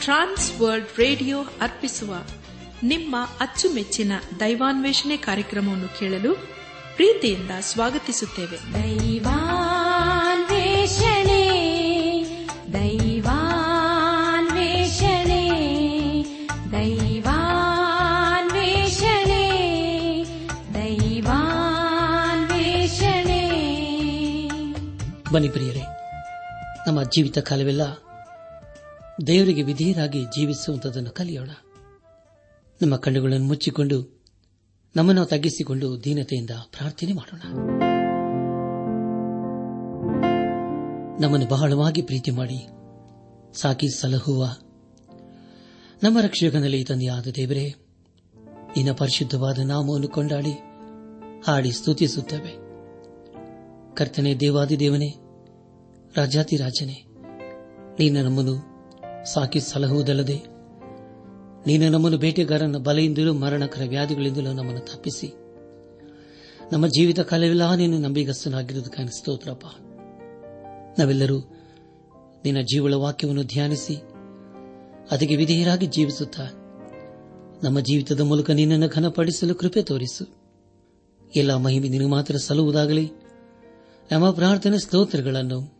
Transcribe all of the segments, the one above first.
Trans World radio ಅರ್ಪಿಸುವ ನಿಮ್ಮ ಅಚ್ಚುಮೆಚ್ಚಿನ ದೈವಾನ್ವೇಷಣೆ ಕಾರ್ಯಕ್ರಮವನ್ನು ಕೇಳಲು ಪ್ರೀತಿಯಿಂದ ಸ್ವಾಗತಿಸುತ್ತೇವೆ. ದೈವಾನ್ವೇಷಣೆ ದೈವಾನ್ವೇಷಣೆ ದೈವಾನ್ವೇಷಣೆ ದೈವಾನ್ವೇಷಣೆ. ಬನ್ನಿ ಪ್ರಿಯರೇ ನಮ್ಮ ಜೀವಿತ ಕಾಲವೆಲ್ಲ ದೇವರಿಗೆ ವಿಧೇಯರಾಗಿ ಜೀವಿಸುವಂತದನ್ನು ಕಲಿಯೋಣ. ನಮ್ಮ ಕಣ್ಣುಗಳನ್ನು ಮುಚ್ಚಿಕೊಂಡು, ನಮ್ಮನ್ನು ತಗ್ಗಿಸಿಕೊಂಡು ದೀನತೆಯಿಂದ ಪ್ರಾರ್ಥನೆ ಮಾಡೋಣ. ನಮ್ಮನ್ನು ಬಹಳವಾಗಿ ಪ್ರೀತಿ ಮಾಡಿ, ಸಾಕಿ ಸಲಹುವ ನಮ್ಮ ರಕ್ಷಕನಲ್ಲಿ ತಂದೆಯಾದ ದೇವರೇ, ನಿನ್ನ ಪರಿಶುದ್ಧವಾದ ನಾಮವನ್ನು ಕೊಂಡಾಡಿ, ಹಾಡಿ ಸ್ತುತಿಸುತ್ತೇವೆ. ಕರ್ತನೆ ದೇವಾದಿ ದೇವನೇ ರಾಜಾತಿರಾಜನೇ ನೀನು ನಮ್ಮನ್ನು ಸಾಕಿ ಸಲಹುವುದಲ್ಲದೆ ನೀನು ನಮ್ಮನ್ನು ಬೇಟೆಗಾರನ ಬಲೆಯಿಂದಲೂ ಮರಣಕರ ವ್ಯಾಧಿಗಳಿಂದಲೂ ನಮ್ಮನ್ನು ತಪ್ಪಿಸಿ. ನಮ್ಮ ಜೀವಿತ ಕಾಲವೆಲ್ಲ ನೀನು ನಂಬಿಗಸ್ತನಾಗಿರುವುದಕ್ಕೆ ಸ್ತೋತ್ರಪ್ಪ. ನಾವೆಲ್ಲರೂ ನಿನ್ನ ಜೀವಳ ವಾಕ್ಯವನ್ನು ಧ್ಯಾನಿಸಿ ಅದಕ್ಕೆ ವಿಧೇಯರಾಗಿ ಜೀವಿಸುತ್ತಾ ನಮ್ಮ ಜೀವಿತದ ಮೂಲಕ ನಿನ್ನನ್ನು ಘನಪಡಿಸಲು ಕೃಪೆ ತೋರಿಸು. ಎಲ್ಲ ಮಹಿಮೆ ನಿನಗೆ ಮಾತ್ರ ಸಲ್ಲುವುದಾಗಲಿ. ನಮ್ಮ ಪ್ರಾರ್ಥನೆ ಸ್ತೋತ್ರಗಳನ್ನು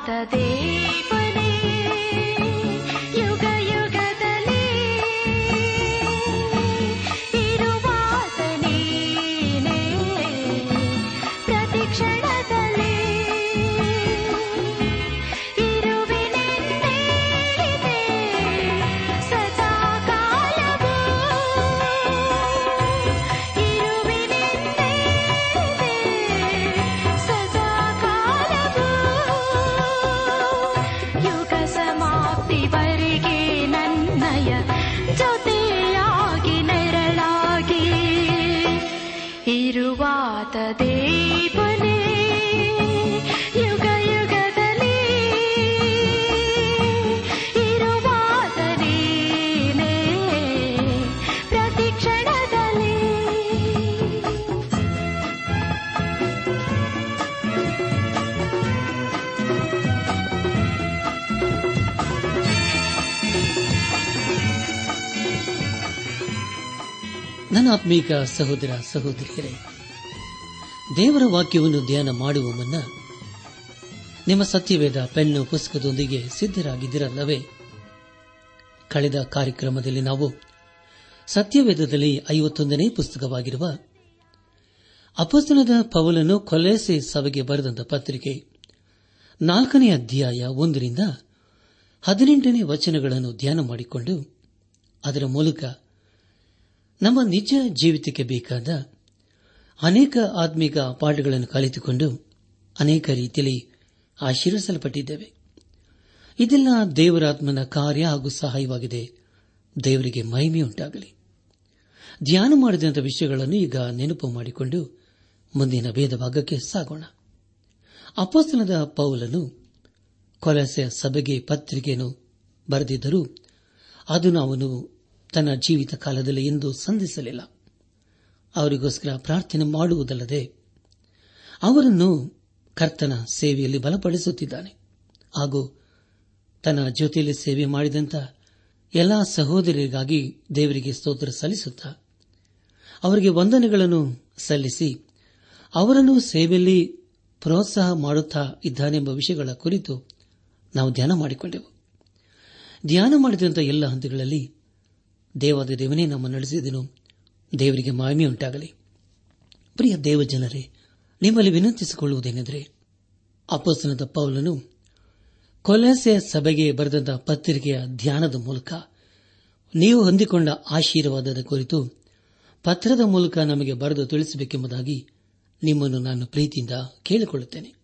ಇರುವಾತ ಆತ್ಮೀಕ ಸಹೋದರ ಸಹೋದರಿಯರೇ, ದೇವರ ವಾಕ್ಯವನ್ನು ಧ್ಯಾನ ಮಾಡುವ ಮುನ್ನ ನಿಮ್ಮ ಸತ್ಯವೇದ ಪೆನ್ನು ಪುಸ್ತಕದೊಂದಿಗೆ ಸಿದ್ದರಾಗಿದ್ದಿರಲ್ಲವೇ ಕಳೆದ ಕಾರ್ಯಕ್ರಮದಲ್ಲಿ ನಾವು ಸತ್ಯವೇದದಲ್ಲಿ ಐವತ್ತೊಂದನೇ ಪುಸ್ತಕವಾಗಿರುವ ಅಪಸ್ತನದ ಪವಲನ್ನು ಕೊಲೆಸೆ ಸಭೆಗೆ ಬರೆದಂತ ಪತ್ರಿಕೆ ನಾಲ್ಕನೇ ಅಧ್ಯಾಯ ಒಂದರಿಂದ ಹದಿನೆಂಟನೇ ವಚನಗಳನ್ನು ಧ್ಯಾನ ಮಾಡಿಕೊಂಡು ಅದರ ಮೂಲಕ ನಮ್ಮ ನಿಜ ಜೀವಿತಕ್ಕೆ ಬೇಕಾದ ಅನೇಕ ಆತ್ಮಿಕ ಪಾಠಗಳನ್ನು ಕಲಿತುಕೊಂಡು ಅನೇಕ ರೀತಿಯಲ್ಲಿ ಆಶೀರ್ವಿಸಲ್ಪಟ್ಟಿದ್ದೇವೆ. ಇದೆಲ್ಲ ದೇವರಾತ್ಮನ ಕಾರ್ಯ ಹಾಗೂ ಸಹಾಯವಾಗಿದೆ. ದೇವರಿಗೆ ಮಹಿಮೆಯುಂಟಾಗಲಿ ಧ್ಯಾನ ಮಾಡಿದಂಥ ವಿಷಯಗಳನ್ನು ಈಗ ನೆನಪು ಮಾಡಿಕೊಂಡು ಮುಂದಿನ ಭೇದ ಭಾಗಕ್ಕೆ ಸಾಗೋಣ. ಅಪಸ್ತನದ ಪೌಲನು ಕೊಲಸೆ ಸಭೆಗೆ ಪತ್ರಿಕೆಯನ್ನು ಬರೆದಿದ್ದರೂ ಅದನ್ನು ಅವನು ತನ್ನ ಜೀವಿತ ಕಾಲದಲ್ಲಿ ಎಂದು ಸಂಧಿಸಲಿಲ್ಲ. ಅವರಿಗೋಸ್ಕರ ಪ್ರಾರ್ಥನೆ ಮಾಡುವುದಲ್ಲದೆ ಅವರನ್ನು ಕರ್ತನ ಸೇವೆಯಲ್ಲಿ ಬಲಪಡಿಸುತ್ತಿದ್ದಾನೆ. ಹಾಗೂ ತನ್ನ ಜೊತೆಯಲ್ಲಿ ಸೇವೆ ಮಾಡಿದಂಥ ಎಲ್ಲಾ ಸಹೋದರಿಗಾಗಿ ದೇವರಿಗೆ ಸ್ತೋತ್ರ ಸಲ್ಲಿಸುತ್ತಾ ಅವರಿಗೆ ವಂದನೆಗಳನ್ನು ಸಲ್ಲಿಸಿ ಅವರನ್ನು ಸೇವೆಯಲ್ಲಿ ಪ್ರೋತ್ಸಾಹ ಮಾಡುತ್ತಾ ಇದ್ದಾನೆಂಬ ವಿಷಯಗಳ ಕುರಿತು ನಾವು ಧ್ಯಾನ ಮಾಡಿಕೊಂಡೆವು. ಧ್ಯಾನ ಮಾಡಿದಂಥ ಎಲ್ಲ ಹಂತಗಳಲ್ಲಿ ದೇವಾದ ದೇವನೇ ನಮ್ಮ ನಡೆಸಿದನು. ದೇವರಿಗೆ ಮಾಯಮೆಯುಂಟಾಗಲಿ ಪ್ರಿಯ ದೇವಜನರೇ, ನಿಮ್ಮಲ್ಲಿ ವಿನಂತಿಸಿಕೊಳ್ಳುವುದೇನೆಂದರೆ ಅಪಸ್ತನದ ಪೌಲನು ಕೊಲೆಸೆ ಸಭೆಗೆ ಬರೆದಂತಹ ಪತ್ರಿಕೆಯ ಧ್ಯಾನದ ಮೂಲಕ ನೀವು ಹೊಂದಿಕೊಂಡ ಆಶೀರ್ವಾದದ ಕುರಿತು ಪತ್ರದ ಮೂಲಕ ನಮಗೆ ಬರೆದು ತಿಳಿಸಬೇಕೆಂಬುದಾಗಿ ನಿಮ್ಮನ್ನು ನಾನು ಪ್ರೀತಿಯಿಂದ ಕೇಳಿಕೊಳ್ಳುತ್ತೇನೆ.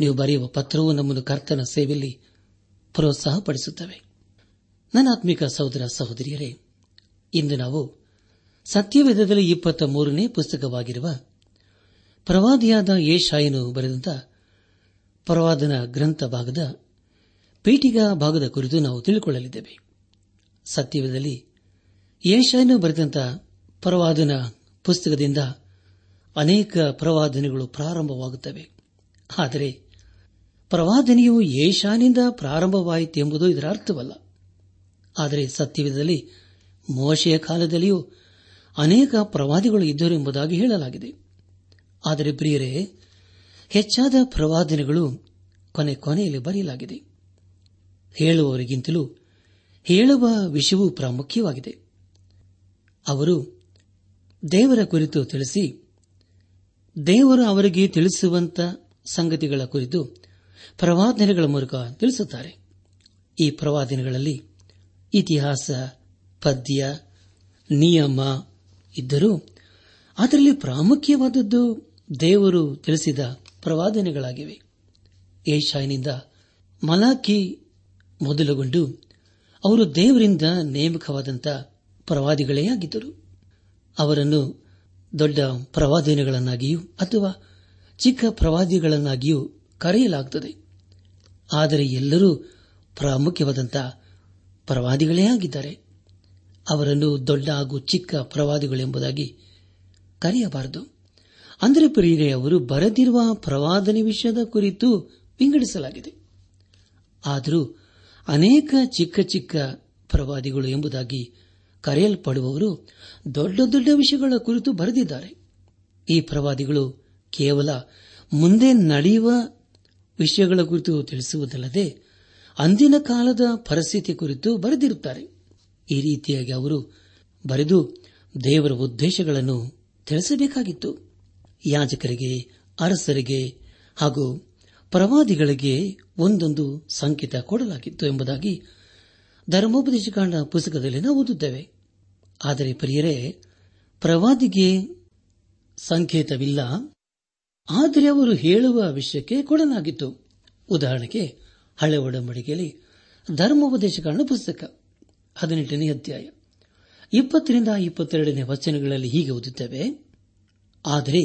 ನೀವು ಬರೆಯುವ ಪತ್ರವು ನಮ್ಮನ್ನು ಕರ್ತನ ಸೇವೆಯಲ್ಲಿ ಪ್ರೋತ್ಸಾಹಪಡಿಸುತ್ತವೆ. ನನ್ನ ಆತ್ಮಿಕ ಸಹೋದರ ಸಹೋದರಿಯರೇ, ಇಂದು ನಾವು ಸತ್ಯವೇದದಲ್ಲಿ ಇಪ್ಪತ್ತ ಮೂರನೇ ಪುಸ್ತಕವಾಗಿರುವ ಪ್ರವಾದಿಯಾದ ಯೇಷಾಯನು ಬರೆದಂತ ಪ್ರವಾದನ ಗ್ರಂಥ ಭಾಗದ ಪೀಠಿಗಾ ಭಾಗದ ಕುರಿತು ನಾವು ತಿಳಿದುಕೊಳ್ಳಲಿದ್ದೇವೆ ಸತ್ಯವೇದದಲ್ಲಿ ಯೇಷಾಯನು ಬರೆದಂತ ಪ್ರವಾದನ ಪುಸ್ತಕದಿಂದ ಅನೇಕ ಪ್ರವಾದನೆಗಳು ಪ್ರಾರಂಭವಾಗುತ್ತವೆ. ಆದರೆ ಪ್ರವಾದನೆಯು ಏಷಾನಿಂದ ಪ್ರಾರಂಭವಾಯಿತು ಎಂಬುದು ಇದರ ಅರ್ಥವಲ್ಲ. ಆದರೆ ಸತ್ಯವಿಧದಲ್ಲಿ ಮೋಶೆಯ ಕಾಲದಲ್ಲಿಯೂ ಅನೇಕ ಪ್ರವಾದಿಗಳು ಇದ್ದರು ಎಂಬುದಾಗಿ ಹೇಳಲಾಗಿದೆ. ಆದರೆ ಪ್ರಿಯರೇ, ಹೆಚ್ಚಾದ ಪ್ರವಾದನೆಗಳು ಕೊನೆ ಕೊನೆಯಲ್ಲಿ ಬರೆಯಲಾಗಿದೆ. ಹೇಳುವವರಿಗಿಂತಲೂ ಹೇಳುವ ವಿಷಯವೂ ಪ್ರಾಮುಖ್ಯವಾಗಿದೆ. ಅವರು ದೇವರ ಕುರಿತು ತಿಳಿಸಿ, ದೇವರು ಅವರಿಗೆ ತಿಳಿಸುವಂತ ಸಂಗತಿಗಳ ಕುರಿತು ಪ್ರವಾದನೆಗಳ ಮೂಲಕ ತಿಳಿಸುತ್ತಾರೆ. ಈ ಪ್ರವಾದನೆಗಳಲ್ಲಿ ಇತಿಹಾಸ, ಪದ್ಯ, ನಿಯಮ ಇದ್ದರೂ ಅದರಲ್ಲಿ ಪ್ರಾಮುಖ್ಯವಾದದ್ದು ದೇವರು ತಿಳಿಸಿದ ಪ್ರವಾದನೆಗಳಾಗಿವೆ. ಏಷಾಯಿನಿಂದ ಮಲಾಖಿ ಮೊದಲುಗೊಂಡು ಅವರು ದೇವರಿಂದ ನೇಮಕವಾದಂಥ ಪ್ರವಾದಿಗಳೇ ಆಗಿದ್ದರು. ಅವರನ್ನು ದೊಡ್ಡ ಪ್ರವಾದನೆಗಳನ್ನಾಗಿಯೂ ಅಥವಾ ಚಿಕ್ಕ ಪ್ರವಾದಿಗಳನ್ನಾಗಿಯೂ ಕರೆಯಲಾಗುತ್ತದೆ ಆದರೆ ಎಲ್ಲರೂ ಪ್ರಾಮುಖ್ಯವಾದಂತಹ ಪ್ರವಾದಿಗಳೇ ಆಗಿದ್ದಾರೆ. ಅವರನ್ನು ದೊಡ್ಡ ಹಾಗೂ ಚಿಕ್ಕ ಪ್ರವಾದಿಗಳೆಂಬುದಾಗಿ ಕರೆಯಬಾರದು. ಅಂದರೆ ಪ್ರಿಯರೇ, ಅವರು ಬರೆದಿರುವ ಪ್ರವಾದನೆ ವಿಷಯದ ಕುರಿತು ವಿಂಗಡಿಸಲಾಗಿದೆ. ಆದರೂ ಅನೇಕ ಚಿಕ್ಕ ಚಿಕ್ಕ ಪ್ರವಾದಿಗಳು ಎಂಬುದಾಗಿ ಕರೆಯಲ್ಪಡುವವರು ದೊಡ್ಡ ದೊಡ್ಡ ವಿಷಯಗಳ ಕುರಿತು ಬರೆದಿದ್ದಾರೆ. ಈ ಪ್ರವಾದಿಗಳು ಕೇವಲ ಮುಂದೆ ನಡೆಯುವ ವಿಷಯಗಳ ಕುರಿತು ತಿಳಿಸುವುದಲ್ಲದೆ ಅಂದಿನ ಕಾಲದ ಪರಿಸ್ಥಿತಿ ಕುರಿತು ಬರೆದಿರುತ್ತಾರೆ. ಈ ರೀತಿಯಾಗಿ ಅವರು ಬರೆದು ದೇವರ ಉದ್ದೇಶಗಳನ್ನು ತಿಳಿಸಬೇಕಾಗಿತ್ತು. ಯಾಜಕರಿಗೆ, ಅರಸರಿಗೆ ಹಾಗೂ ಪ್ರವಾದಿಗಳಿಗೆ ಒಂದೊಂದು ಸಂಕೇತ ಕೊಡಲಾಗಿತ್ತು ಎಂಬುದಾಗಿ ಧರ್ಮೋಪದೇಶಕಾಂಡ ಪುಸ್ತಕದಲ್ಲಿ ನಾವು ಓದುತ್ತೇವೆ. ಆದರೆ ಪ್ರಿಯರೇ, ಪ್ರವಾದಿಗೆ ಸಂಕೇತವಿಲ್ಲ. ಆದರೆ ಅವರು ಹೇಳುವ ವಿಷಯಕ್ಕೆ ಕೊಡಲಾಗಿತ್ತು. ಉದಾಹರಣೆಗೆ ಹಳೆ ಒಡಂಬಡಿಕೆಯಲ್ಲಿ ಧರ್ಮೋಪದೇಶಗಳನ್ನು ಪುಸ್ತಕ, ಹದಿನೆಂಟನೇ ಅಧ್ಯಾಯ, ಇಪ್ಪತ್ತರಿಂದ ಇಪ್ಪತ್ತೆರಡನೇ ವಚನಗಳಲ್ಲಿ ಹೀಗೆ ಓದುತ್ತೇವೆ, ಆದರೆ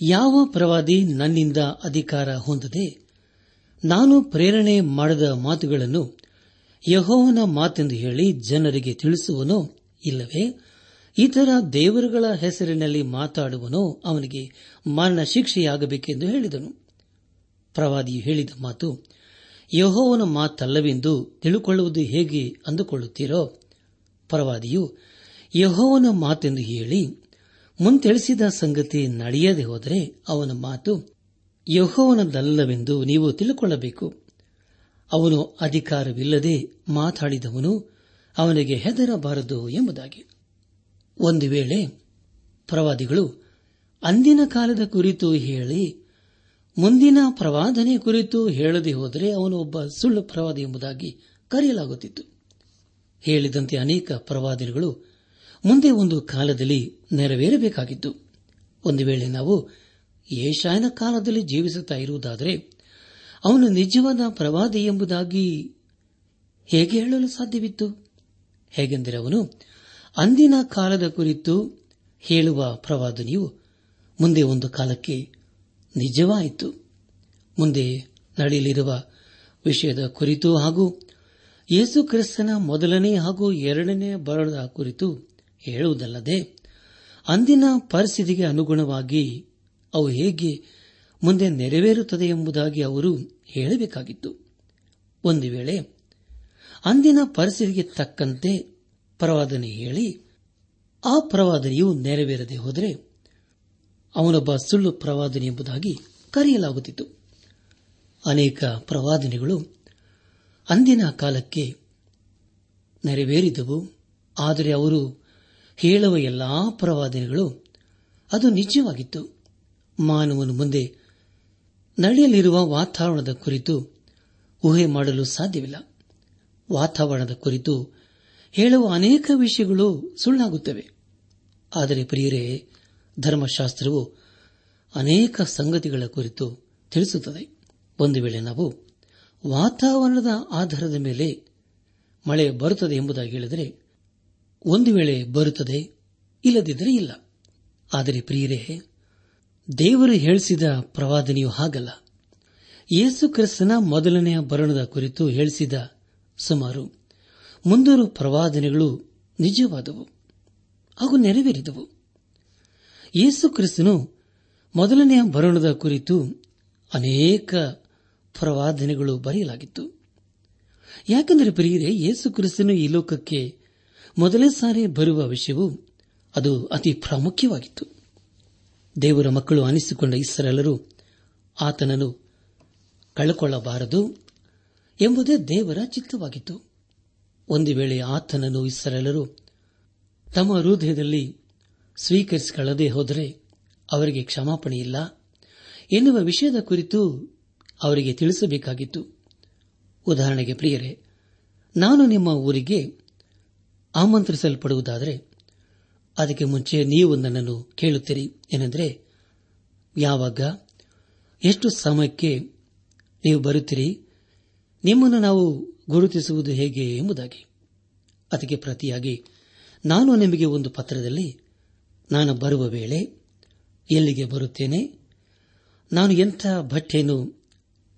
ಯಾವ ಪ್ರವಾದಿ ನನ್ನಿಂದ ಅಧಿಕಾರ ಹೊಂದದೆ ನಾನು ಪ್ರೇರಣೆ ಮಾಡದ ಮಾತುಗಳನ್ನು ಯಹೋವನ ಮಾತೆಂದು ಹೇಳಿ ಜನರಿಗೆ ತಿಳಿಸುವನೋ ಇಲ್ಲವೇ? ಇತರ ದೇವರುಗಳ ಹೆಸರಿನಲ್ಲಿ ಮಾತಾಡುವನೋ ಅವನಿಗೆ ಮರಣ ಶಿಕ್ಷೆಯಾಗಬೇಕೆಂದು ಹೇಳಿದನು. ಪ್ರವಾದಿಯು ಹೇಳಿದ ಮಾತು ಯಹೋವನ ಮಾತಲ್ಲವೆಂದು ತಿಳುಕೊಳ್ಳುವುದು ಹೇಗೆ ಅಂದುಕೊಳ್ಳುತ್ತೀರೋ ಪರವಾದಿಯು ಯಹೋವನ ಮಾತೆಂದು ಹೇಳಿ ಮುಂತೆಳಿಸಿದ ಸಂಗತಿ ನಡೆಯದೆ ಹೋದರೆ ಅವನ ಮಾತು ಯಹೋವನದಲ್ಲವೆಂದು ನೀವು ತಿಳುಕೊಳ್ಳಬೇಕು. ಅವನು ಅಧಿಕಾರವಿಲ್ಲದೆ ಮಾತಾಡಿದವನು ಅವನಿಗೆ ಹೆದರಬಾರದು ಎಂಬುದಾಗಿ. ಒಂದು ವೇಳೆ ಪ್ರವಾದಿಗಳು ಅಂದಿನ ಕಾಲದ ಕುರಿತು ಹೇಳಿ ಮುಂದಿನ ಪ್ರವಾದನೆ ಕುರಿತು ಹೇಳದೆ ಹೋದರೆ ಅವನು ಒಬ್ಬ ಸುಳ್ಳು ಪ್ರವಾದಿ ಎಂಬುದಾಗಿ ಕರೆಯಲಾಗುತ್ತಿತ್ತು. ಹೇಳಿದಂತೆ ಅನೇಕ ಪ್ರವಾದನೆಗಳು ಮುಂದೆ ಒಂದು ಕಾಲದಲ್ಲಿ ನೆರವೇರಬೇಕಾಗಿತ್ತು. ಒಂದು ವೇಳೆ ನಾವು ಏಷಾಯನ ಕಾಲದಲ್ಲಿ ಜೀವಿಸುತ್ತಾ ಇರುವುದಾದರೆ ಅವನು ನಿಜವಾದ ಪ್ರವಾದಿ ಎಂಬುದಾಗಿ ಹೇಗೆ ಹೇಳಲು ಸಾಧ್ಯವಿತ್ತು? ಹೇಗೆಂದರೆ ಅವನು ಅಂದಿನ ಕಾಲದ ಕುರಿತು ಹೇಳುವ ಪ್ರವಾದನೆಯು ಮುಂದೆ ಒಂದು ಕಾಲಕ್ಕೆ ನಿಜವಾಯಿತು. ಮುಂದೆ ನಡೆಯಲಿರುವ ವಿಷಯದ ಕುರಿತು ಹಾಗೂ ಯೇಸು ಕ್ರಿಸ್ತನ ಮೊದಲನೇ ಹಾಗೂ ಎರಡನೇ ಬರಣದ ಕುರಿತು ಹೇಳುವುದಲ್ಲದೆ, ಅಂದಿನ ಪರಿಸ್ಥಿತಿಗೆ ಅನುಗುಣವಾಗಿ ಅವು ಹೇಗೆ ಮುಂದೆ ನೆರವೇರುತ್ತದೆ ಎಂಬುದಾಗಿ ಅವರು ಹೇಳಬೇಕಾಗಿತ್ತು. ಒಂದು ವೇಳೆ ಅಂದಿನ ಪರಿಸ್ಥಿತಿಗೆ ತಕ್ಕಂತೆ ಪ್ರವಾದನೆ ಹೇಳಿ, ಆ ಪ್ರವಾದನೆಯು ನೆರವೇರದೆ ಹೋದರೆ ಅವನೊಬ್ಬ ಸುಳ್ಳು ಪ್ರವಾದನೆ ಎಂಬುದಾಗಿ ಕರೆಯಲಾಗುತ್ತಿತ್ತು. ಅನೇಕ ಪ್ರವಾದನೆಗಳು ಅಂದಿನ ಕಾಲಕ್ಕೆ ನೆರವೇರಿದವು, ಆದರೆ ಅವರು ಹೇಳುವ ಎಲ್ಲಾ ಪ್ರವಾದನೆಗಳು ಅದು ನಿಜವಾಗಿತ್ತು. ಮಾನವನು ಮುಂದೆ ನಡೆಯಲಿರುವ ವಾತಾವರಣದ ಕುರಿತು ಊಹೆ ಮಾಡಲು ಸಾಧ್ಯವಿಲ್ಲ. ವಾತಾವರಣದ ಕುರಿತು ಹೇಳುವ ಅನೇಕ ವಿಷಯಗಳು ಸುಳ್ಳಾಗುತ್ತವೆ. ಆದರೆ ಪ್ರಿಯರೇ ಧರ್ಮಶಾಸ್ತ್ರವು ಅನೇಕ ಸಂಗತಿಗಳ ಕುರಿತು ತಿಳಿಸುತ್ತದೆ. ಒಂದು ವೇಳೆ ನಾವು ವಾತಾವರಣದ ಆಧಾರದ ಮೇಲೆ ಮಳೆ ಬರುತ್ತದೆ ಎಂಬುದಾಗಿ ಹೇಳಿದರೆ, ಒಂದು ವೇಳೆ ಬರುತ್ತದೆ ಇಲ್ಲದಿದ್ದರೆ ಇಲ್ಲ. ಆದರೆ ಪ್ರಿಯರೇ, ದೇವರು ಹೇಳಿಸಿದ ಪ್ರವಾದನೆಯೂ ಹಾಗಲ್ಲ. ಯೇಸು ಕ್ರಿಸ್ತನ ಮೊದಲನೆಯ ಬರಣದ ಕುರಿತು ಹೇಳಿಸಿದ ಸುಮಾರು ಮುಂದೂರು ಪ್ರವಾದನೆಗಳು ನಿಜವಾದವು. ಹಾಗೂ ನೆರವೇರಿದವು. ಯೇಸು ಕ್ರಿಸ್ತನು ಮೊದಲನೆಯ ಭರಣದ ಕುರಿತು ಅನೇಕ ಪ್ರವಾದನೆಗಳು ಬರೆಯಲಾಗಿತ್ತು. ಯಾಕೆಂದರೆ ಪ್ರಿಯರೇ, ಯೇಸು ಕ್ರಿಸ್ತನು ಈ ಲೋಕಕ್ಕೆ ಮೊದಲೇ ಸಾರಿ ಬರುವ ವಿಷಯವು ಅದು ಅತಿ ಪ್ರಾಮುಖ್ಯವಾಗಿತ್ತು. ದೇವರ ಮಕ್ಕಳು ಅನಿಸಿಕೊಂಡ ಇಸ್ರೆಲ್ಲರೂ ಆತನನ್ನು ಕಳೆಕೊಳ್ಳಬಾರದು ಎಂಬುದೇ ದೇವರ ಚಿತ್ತವಾಗಿತ್ತು. ಒಂದು ವೇಳೆ ಆತನನ್ನು ಇಸ್ರೆಲ್ಲರೂ ತಮ್ಮ ಹೃದಯದಲ್ಲಿ ಸ್ವೀಕರಿಸಿಕೊಳ್ಳದೆ ಹೋದರೆ ಅವರಿಗೆ ಕ್ಷಮಾಪಣೆ ಇಲ್ಲ ಎನ್ನುವ ವಿಷಯದ ಕುರಿತು ಅವರಿಗೆ ತಿಳಿಸಬೇಕಾಗಿತ್ತು. ಉದಾಹರಣೆಗೆ ಪ್ರಿಯರೇ, ನಾನು ನಿಮ್ಮ ಊರಿಗೆ ಆಮಂತ್ರಿಸಲ್ಪಡುವುದಾದರೆ ಅದಕ್ಕೆ ಮುಂಚೆ ನೀವು ನನ್ನನ್ನು ಕೇಳುತ್ತೀರಿ ಏನೆಂದರೆ, ಯಾವಾಗ, ಎಷ್ಟು ಸಮಯಕ್ಕೆ ನೀವು ಬರುತ್ತೀರಿ, ನಿಮ್ಮನ್ನು ನಾವು ಗುರುತಿಸುವುದು ಹೇಗೆ ಎಂಬುದಾಗಿ. ಅದಕ್ಕೆ ಪ್ರತಿಯಾಗಿ, ನಾನು ನಿಮಗೆ ಒಂದು ಪತ್ರದಲ್ಲಿ ನಾನು ಬರುವ ವೇಳೆ ಎಲ್ಲಿಗೆ ಬರುತ್ತೇನೆ? ನಾನು ಎಂಥ ಬಟ್ಟೆಯನ್ನು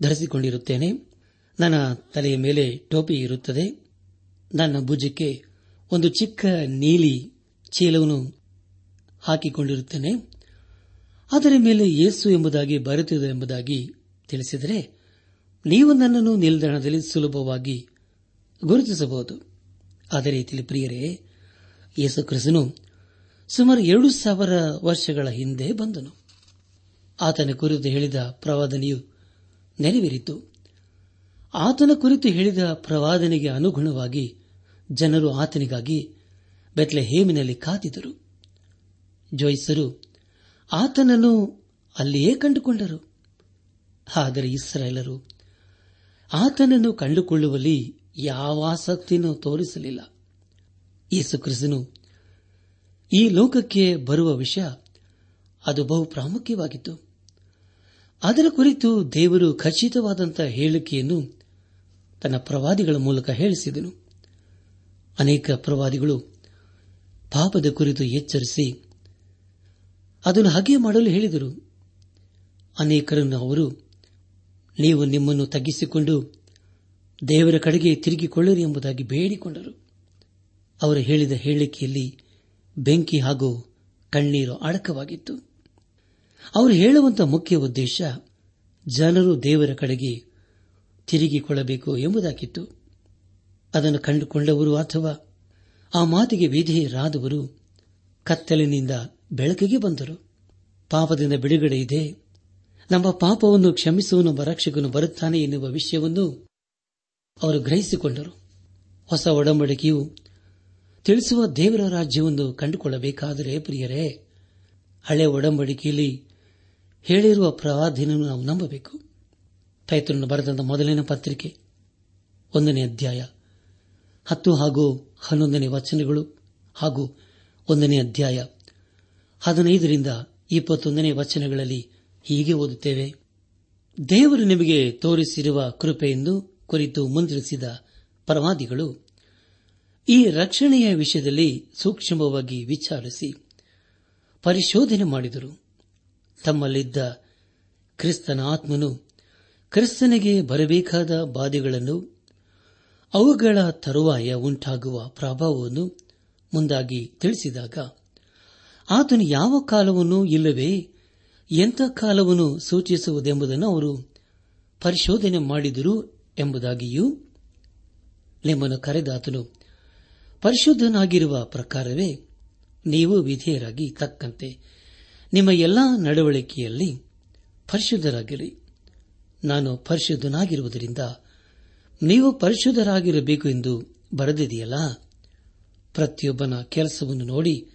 ಧರಿಸಿಕೊಂಡಿರುತ್ತೇನೆ? ನನ್ನ ತಲೆಯ ಮೇಲೆ ಟೋಪಿ ಇರುತ್ತದೆ. ನನ್ನ ಭುಜಕ್ಕೆ ಒಂದು ಚಿಕ್ಕ ನೀಲಿ ಚೀಲವನ್ನು ಹಾಕಿಕೊಂಡಿರುತ್ತೇನೆ. ಅದರ ಮೇಲೆ ಯೇಸು ಎಂಬುದಾಗಿ ಬರುತ್ತಿದೆ ಎಂಬುದಾಗಿ ತಿಳಿಸಿದರೆ ನೀವು ನನ್ನನ್ನು ನಿಲ್ದಾಣದಲ್ಲಿ ಸುಲಭವಾಗಿ ಗುರುತಿಸಬಹುದು. ಅದೇ ರೀತಿಯಲ್ಲಿ ಪ್ರಿಯರೇ ಯೇಸು ಕ್ರಿಸ್ತನು ಸುಮಾರು ಎರಡು ಸಾವಿರ ವರ್ಷಗಳ ಹಿಂದೆ ಬಂದನು. ಆತನ ಕುರಿತು ಹೇಳಿದ ಪ್ರವಾದನೆಯು ನೆರವೇರಿತು. ಆತನ ಕುರಿತು ಹೇಳಿದ ಪ್ರವಾದನೆಗೆ ಅನುಗುಣವಾಗಿ ಜನರು ಆತನಿಗಾಗಿ ಬೆತ್ಲೆ ಹೇಮಿನಲ್ಲಿ ಕಾತಿದರು ಜೋಯಿಸರು ಆತನನ್ನು ಅಲ್ಲಿಯೇ ಕಂಡುಕೊಂಡರು. ಆದರೆ ಇಸ್ರಾಯೇಲರು ಆತನನ್ನು ಕಂಡುಕೊಳ್ಳುವಲ್ಲಿ ಯಾವ ಆಸಕ್ತಿಯನ್ನು ತೋರಿಸಲಿಲ್ಲ. ಯೇಸು ಕ್ರಿಸ್ತನು ಈ ಲೋಕಕ್ಕೆ ಬರುವ ವಿಷಯ ಅದು ಬಹು ಪ್ರಾಮುಖ್ಯವಾಗಿತ್ತು. ಅದರ ಕುರಿತು ದೇವರು ಖಚಿತವಾದಂತಹ ಹೇಳಿಕೆಯನ್ನು ತನ್ನ ಪ್ರವಾದಿಗಳ ಮೂಲಕ ಹೇಳಿಸಿದನು. ಅನೇಕ ಪ್ರವಾದಿಗಳು ಪಾಪದ ಕುರಿತು ಎಚ್ಚರಿಸಿ ಅದನ್ನು ಹಾಗೆ ಮಾಡಲು ಹೇಳಿದರು. ಅನೇಕರನ್ನು ಅವರು, ನೀವು ನಿಮ್ಮನ್ನು ತಗ್ಗಿಸಿಕೊಂಡು ದೇವರ ಕಡೆಗೆ ತಿರುಗಿಕೊಳ್ಳಿರಿ ಎಂಬುದಾಗಿ ಬೇಡಿಕೊಂಡರು. ಅವರು ಹೇಳಿದ ಹೇಳಿಕೆಯಲ್ಲಿ ಬೆಂಕಿ ಹಾಗೂ ಕಣ್ಣೀರು ಅಡಕವಾಗಿತ್ತು ಅವರು ಹೇಳುವಂತಹ ಮುಖ್ಯ ಉದ್ದೇಶ ಜನರು ದೇವರ ಕಡೆಗೆ ತಿರುಗಿಕೊಳ್ಳಬೇಕು ಎಂಬುದಾಗಿತ್ತು. ಅದನ್ನು ಕಂಡುಕೊಂಡವರು ಅಥವಾ ಆ ಮಾತಿಗೆ ವಿಧೇಯರಾದವರು ಕತ್ತಲಿನಿಂದ ಬೆಳಕಿಗೆ ಬಂದರು. ಪಾಪದಿಂದ ಬಿಡುಗಡೆ ಇದೆ. ನಮ್ಮ ಪಾಪವನ್ನು ಕ್ಷಮಿಸುವ ನಮ್ಮ ರಕ್ಷಕನು ಬರುತ್ತಾನೆ ಎನ್ನುವ ವಿಷಯವನ್ನು ಅವರು ಗ್ರಹಿಸಿಕೊಂಡರು. ಹೊಸ ಒಡಂಬಡಿಕೆಯು ತಿಳಿಸುವ ದೇವರ ರಾಜ್ಯವನ್ನು ಕಂಡುಕೊಳ್ಳಬೇಕಾದರೆ, ಪ್ರಿಯರೇ, ಹಳೆ ಒಡಂಬಡಿಕೆಯಲ್ಲಿ ಹೇಳಿರುವ ಪ್ರವಾದಿನನ್ನು ನಾವು ನಂಬಬೇಕು. ಪೈತ್ರನ್ನು ಬರೆದಂತ ಮೊದಲಿನ ಪತ್ರಿಕೆ, ಒಂದನೇ ಅಧ್ಯಾಯ, ಹತ್ತು ಹಾಗೂ ಹನ್ನೊಂದನೇ ವಚನಗಳು ಹಾಗೂ ಒಂದನೇ ಅಧ್ಯಾಯ, ಹದಿನೈದರಿಂದ ಇಪ್ಪತ್ತೊಂದನೇ ವಚನಗಳಲ್ಲಿ ಹೀಗೆ ಓದುತ್ತೇವೆ. ದೇವರು ನಿಮಗೆ ತೋರಿಸಿರುವ ಕೃಪೆಯನ್ನು ಕುರಿತು ಮುಂದಿರಿಸಿದ ಪ್ರವಾದಿಗಳು ಈ ರಕ್ಷಣೆಯ ವಿಷಯದಲ್ಲಿ ಸೂಕ್ಷ್ಮವಾಗಿ ವಿಚಾರಿಸಿ ಪರಿಶೋಧನೆ ಮಾಡಿದರು. ತಮ್ಮಲ್ಲಿದ್ದ ಕ್ರಿಸ್ತನ ಆತ್ಮನು ಕ್ರಿಸ್ತನಿಗೆ ಬರಬೇಕಾದ ಬಾಧೆಗಳನ್ನು, ಅವುಗಳ ತರುವಾಯ ಉಂಟಾಗುವ ಪ್ರಭಾವವನ್ನು ಮುಂದಾಗಿ ತಿಳಿಸಿದಾಗ, ಆತನು ಯಾವ ಕಾಲವನ್ನು ಇಲ್ಲವೇ ಎಂಥ ಕಾಲವನ್ನು ಸೂಚಿಸುವುದೆಂಬುದನ್ನು ಅವರು ಪರಿಶೋಧನೆ ಮಾಡಿದರು ಎಂಬುದಾಗಿಯೂ ನಿಮ್ಮನ್ನು ಕರೆದಾತನು ಪರಿಶುದ್ಧನಾಗಿರುವ ಪ್ರಕಾರವೇ ನೀವು ವಿಧೇಯರಾಗಿ ತಕ್ಕಂತೆ ನಿಮ್ಮ ಎಲ್ಲಾ ನಡವಳಿಕೆಯಲ್ಲಿ ಪರಿಶುದ್ಧರಾಗಿರಿ. ನಾನು ಪರಿಶುದ್ಧನಾಗಿರುವುದರಿಂದ ನೀವು ಪರಿಶುದ್ಧರಾಗಿರಬೇಕು ಎಂದು ಬರೆದಿದೆಯಲ್ಲ? ಪ್ರತಿಯೊಬ್ಬನ ಕೆಲಸವನ್ನು ನೋಡಿ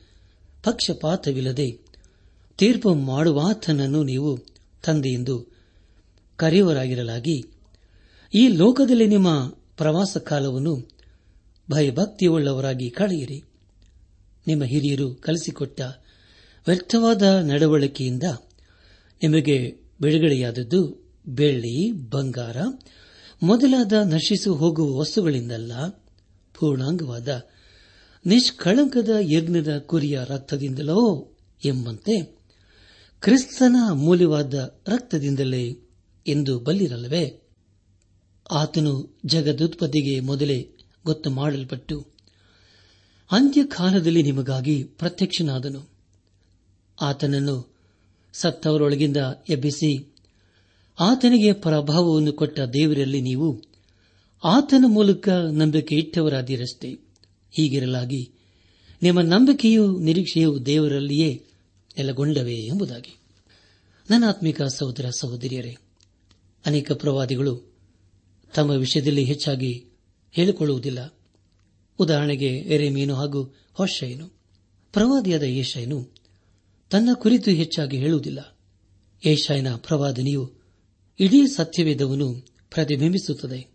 ಪಕ್ಷಪಾತವಿಲ್ಲದೆ ತೀರ್ಪು ಮಾಡುವಾತನನ್ನು ನೀವು ತಂದೆಯೆಂದು ಕರೆಯುವರಾಗಿರಲಾಗಿ ಈ ಲೋಕದಲ್ಲಿ ನಿಮ್ಮ ಪ್ರವಾಸ ಕಾಲವನ್ನು ಭಯಭಕ್ತಿಯುಳ್ಳವರಾಗಿ ಕಳೆಯಿರಿ ನಿಮ್ಮ ಹಿರಿಯರು ಕಲಿಸಿಕೊಟ್ಟ ವ್ಯರ್ಥವಾದ ನಡವಳಿಕೆಯಿಂದ ನಿಮಗೆ ಬಿಡುಗಡೆಯಾದದ್ದು ಬೆಳ್ಳಿ, ಬಂಗಾರ, ಮೊದಲಾದ ನಶಿಸು ಹೋಗುವ ವಸ್ತುಗಳಿಂದಲ್ಲ, ಪೂರ್ಣಾಂಗವಾದ, ನಿಷ್ಕಳಂಕದ ಯಜ್ಞದ ಕುರಿಯ ರಕ್ತದಿಂದಲೋ ಎಂಬಂತೆ ಕ್ರಿಸ್ತನ ಮೂಲವಾದ ರಕ್ತದಿಂದಲೇ ಎಂದು ಬಲ್ಲಿರಲ್ಲವೇ? ಆತನು ಜಗದುತ್ಪತ್ತಿಗೆ ಮೊದಲೇ ಗೊತ್ತು ಮಾಡಲ್ಪಟ್ಟು ಅಂತ್ಯಕಾಲದಲ್ಲಿ ನಿಮಗಾಗಿ ಪ್ರತ್ಯಕ್ಷನಾದನು. ಆತನನ್ನು ಸತ್ತವರೊಳಗಿಂದ ಎಬ್ಬಿಸಿ ಆತನಿಗೆ ಪ್ರಭಾವವನ್ನು ಕೊಟ್ಟ ದೇವರಲ್ಲಿ ನೀವು ಆತನ ಮೂಲಕ ನಂಬಿಕೆ ಇಟ್ಟವರಾದಿರಷ್ಟೇ. ಹೀಗಿರಲಾಗಿ ನಿಮ್ಮ ನಂಬಿಕೆಯೂ ನಿರೀಕ್ಷೆಯೂ ದೇವರಲ್ಲಿಯೇ ನೆಲೆಗೊಂಡವೇ ಎಂಬುದಾಗಿ. ನನ್ನ ಆತ್ಮಿಕ ಸಹೋದರ ಸಹೋದರಿಯರೇ, ಅನೇಕ ಪ್ರವಾದಿಗಳು ತಮ್ಮ ವಿಷಯದಲ್ಲಿ ಹೆಚ್ಚಾಗಿ ಹೇಳಿಕೊಳ್ಳುವುದಿಲ್ಲ. ಉದಾಹರಣೆಗೆ, ಎರೆಮೀನು ಹಾಗೂ ಹೊಶೈನು ಪ್ರವಾದಿಯಾದ ಏಷಾಯನು ತನ್ನ ಕುರಿತು ಹೆಚ್ಚಾಗಿ ಹೇಳುವುದಿಲ್ಲ. ಏಷಾಯನ ಪ್ರವಾದನಿಯು ಇಡೀ ಸತ್ಯವೇದವನ್ನು ಪ್ರತಿಬಿಂಬಿಸುತ್ತದೆ.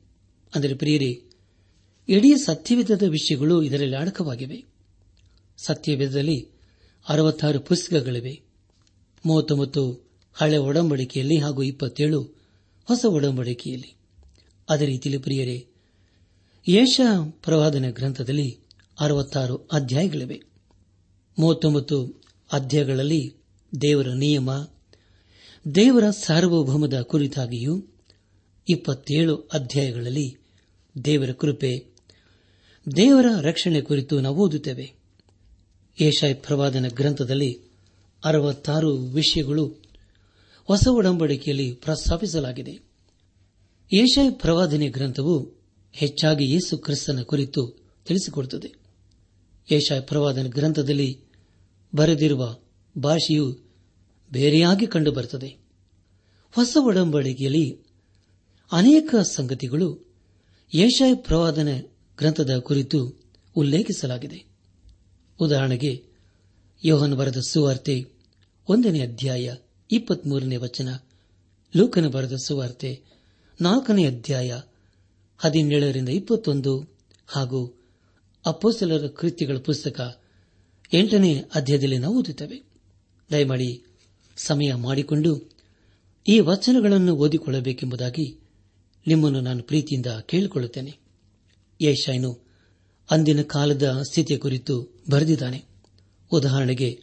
ಅಂದರೆ ಪ್ರಿಯರೇ, ಇಡೀ ಸತ್ಯವೇದದ ವಿಷಯಗಳು ಇದರಲ್ಲಿ ಅಡಕವಾಗಿವೆ. ಸತ್ಯವೇದದಲ್ಲಿ ಅರವತ್ತಾರು ಪುಸ್ತಕಗಳಿವೆ. ಮೂವತ್ತೊಂಬತ್ತು ಹಳೆ ಒಡಂಬಡಿಕೆಯಲ್ಲಿ ಹಾಗೂ ಇಪ್ಪತ್ತೇಳು ಹೊಸ ಒಡಂಬಡಿಕೆಯಲ್ಲಿ. ಅದೇ ರೀತಿಯಲ್ಲಿ ಪ್ರಿಯರೇ ಯೇಷ ಪ್ರವಾದನ ಗ್ರಂಥದಲ್ಲಿ ಅರವತ್ತಾರು ಅಧ್ಯಾಯಗಳಿವೆ. ಮೂವತ್ತೊಂಬತ್ತು ಅಧ್ಯಾಯಗಳಲ್ಲಿ ದೇವರ ನಿಯಮ, ದೇವರ ಸಾರ್ವಭೌಮದ ಕುರಿತಾಗಿಯೂ ಇಪ್ಪತ್ತೇಳು ಅಧ್ಯಾಯಗಳಲ್ಲಿ ದೇವರ ಕೃಪೆ, ದೇವರ ರಕ್ಷಣೆ ಕುರಿತು ನಾವು ಓದುತ್ತೇವೆ. ಏಷಾಯ್ ಪ್ರವಾದನ ಗ್ರಂಥದಲ್ಲಿ ಅರವತ್ತಾರು ವಿಷಯಗಳು ಹೊಸ ಒಡಂಬಡಿಕೆಯಲ್ಲಿ ಪ್ರಸ್ತಾಪಿಸಲಾಗಿದೆ. ಏಷಾಯ್ ಪ್ರವಾದನೆ ಗ್ರಂಥವು ಹೆಚ್ಚಾಗಿ ಯೇಸು ಕ್ರಿಸ್ತನ ಕುರಿತು ತಿಳಿಸಿಕೊಡುತ್ತದೆ. ಏಷಾ ಪ್ರವಾದನ ಗ್ರಂಥದಲ್ಲಿ ಬರೆದಿರುವ ಭಾಷೆಯು ಬೇರೆಯಾಗಿ ಕಂಡುಬರುತ್ತದೆ. ಹೊಸ ಒಡಂಬಡಿಕೆಯಲ್ಲಿ ಅನೇಕ ಸಂಗತಿಗಳು ಏಷಾಯ ಪ್ರವಾದನ ಗ್ರಂಥದ ಕುರಿತು ಉಲ್ಲೇಖಿಸಲಾಗಿದೆ. ಉದಾಹರಣೆಗೆ, ಯೋಹನ್ ಬರೆದ ಸುವಾರ್ತೆ ಒಂದನೇ ಅಧ್ಯಾಯ ಇಪ್ಪತ್ಮೂರನೇ ವಚನ, ಲೂಕನ ಬರೆದ ಸುವಾರ್ತೆ ನಾಲ್ಕನೇ ಅಧ್ಯಾಯ ಹದಿನೇಳರಿಂದ ಇಪ್ಪತ್ತೊಂದು ಹಾಗೂ ಅಪ್ಪೋಸಲರ ಕೃತ್ಯಗಳ ಪುಸ್ತಕ ಎಂಟನೇ ಅಧ್ಯಾಯದಲ್ಲಿ ನಾವು ಓದುತ್ತೇವೆ. ದಯಮಾಡಿ ಸಮಯ ಮಾಡಿಕೊಂಡು ಈ ವಚನಗಳನ್ನು ಓದಿಕೊಳ್ಳಬೇಕೆಂಬುದಾಗಿ ನಿಮ್ಮನ್ನು ನಾನು ಪ್ರೀತಿಯಿಂದ ಕೇಳಿಕೊಳ್ಳುತ್ತೇನೆ. ಯಶಾಯನು ಅಂದಿನ ಕಾಲದ ಸ್ಥಿತಿಯ ಕುರಿತು ಬರೆದಿದ್ದಾನೆ. ಉದಾಹರಣೆಗೆ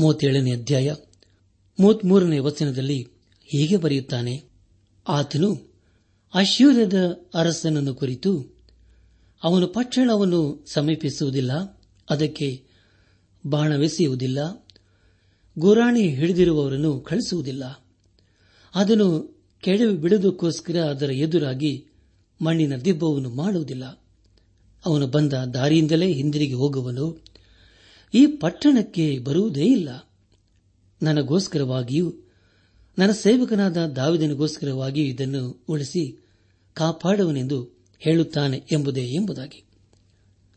ಮೂವತ್ತೇಳನೇ ಅಧ್ಯಾಯ ಮೂವತ್ಮೂರನೇ ವಚನದಲ್ಲಿ ಹೀಗೆ ಬರೆಯುತ್ತಾನೆ, ಆತನು ಅಶ್ಯೂರ್ಯದ ಅರಸನನ್ನು ಕುರಿತು ಅವನು ಪಟ್ಟಣವನ್ನು ಸಮೀಪಿಸುವುದಿಲ್ಲ, ಅದಕ್ಕೆ ಬಾಣವೆಸೆಯುವುದಿಲ್ಲ, ಗುರಾಣಿ ಹಿಡಿದಿರುವವರನ್ನು ಕಳಿಸುವುದಿಲ್ಲ ಅದನ್ನು ಕೆಡವಿ ಬಿಡುವುದಕ್ಕೋಸ್ಕರ ಅದರ ಎದುರಾಗಿ ಮಣ್ಣಿನ ದಿಬ್ಬವನ್ನು ಮಾಡುವುದಿಲ್ಲ. ಅವನು ಬಂದ ದಾರಿಯಿಂದಲೇ ಹಿಂದಿರುಗಿ ಹೋಗುವನು. ಈ ಪಟ್ಟಣಕ್ಕೆ ಬರುವುದೇ ಇಲ್ಲ. ನನಗೋಸ್ಕರವಾಗಿಯೂ, ನನ್ನ ಸೇವಕನಾದ ದಾವಿದನಿಗೋಸ್ಕರವಾಗಿಯೂ ಇದನ್ನು ಉಳಿಸಿ ಕಾಪಾಡುವನೆಂದು ಹೇಳುತ್ತಾನೆ ಎಂಬುದೇ ಎಂಬುದಾಗಿ.